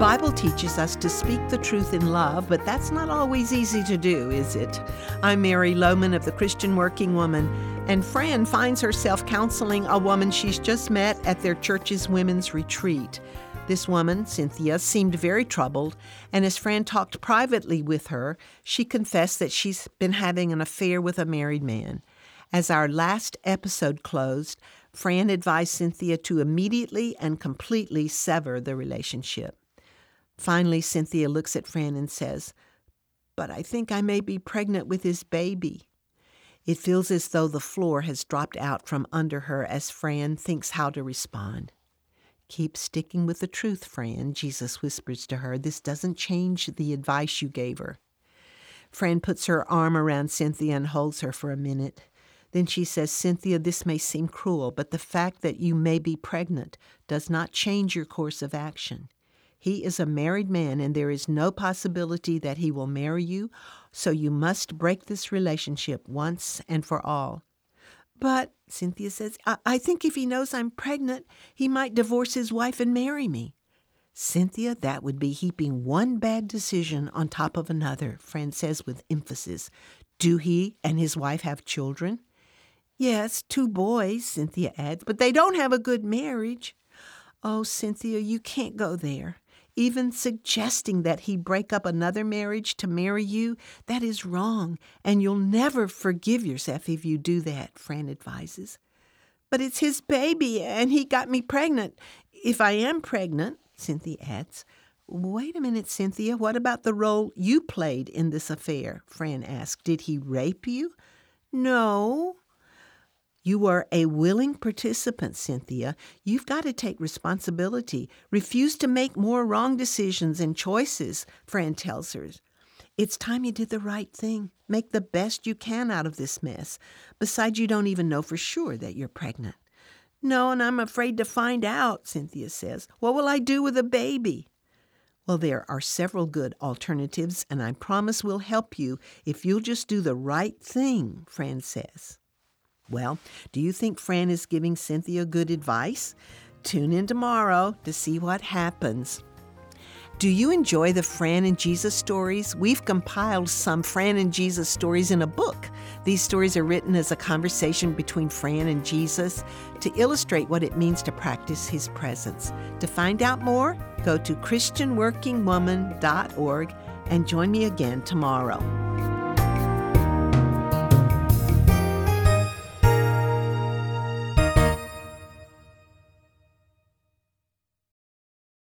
Bible teaches us to speak the truth in love, but that's not always easy to do, is it? I'm Mary Lowman of the Christian Working Woman, and Fran finds herself counseling a woman she's just met at their church's women's retreat. This woman, Cynthia, seemed very troubled, and as Fran talked privately with her, she confessed that she's been having an affair with a married man. As our last episode closed, Fran advised Cynthia to immediately and completely sever the relationship. Finally, Cynthia looks at Fran and says, But I think I may be pregnant with his baby. It feels as though the floor has dropped out from under her as Fran thinks how to respond. Keep sticking with the truth, Fran, Jesus whispers to her. This doesn't change the advice you gave her. Fran puts her arm around Cynthia and holds her for a minute. Then she says, Cynthia, this may seem cruel, but the fact that you may be pregnant does not change your course of action. He is a married man, and there is no possibility that he will marry you, so you must break this relationship once and for all. But, Cynthia says, I, I think if he knows I'm pregnant, he might divorce his wife and marry me. Cynthia, that would be heaping one bad decision on top of another, Fran says with emphasis. Do he and his wife have children? Yes, two boys, Cynthia adds, but they don't have a good marriage. Oh, Cynthia, you can't go there. Even suggesting that he break up another marriage to marry you, that is wrong, and you'll never forgive yourself if you do that, Fran advises. But it's his baby, and he got me pregnant. If I am pregnant, Cynthia adds. Wait a minute, Cynthia. What about the role you played in this affair? Fran asked. Did he rape you? No, you were a willing participant, Cynthia. You've got to take responsibility. Refuse to make more wrong decisions and choices, Fran tells her. It's time you did the right thing. Make the best you can out of this mess. Besides, you don't even know for sure that you're pregnant. No, and I'm afraid to find out, Cynthia says. What will I do with a baby? Well, there are several good alternatives, and I promise we'll help you if you'll just do the right thing, Fran says. Well, do you think Fran is giving Cynthia good advice? Tune in tomorrow to see what happens. Do you enjoy the Fran and Jesus stories? We've compiled some Fran and Jesus stories in a book. These stories are written as a conversation between Fran and Jesus to illustrate what it means to practice his presence. To find out more, go to ChristianWorkingWoman.org and join me again tomorrow.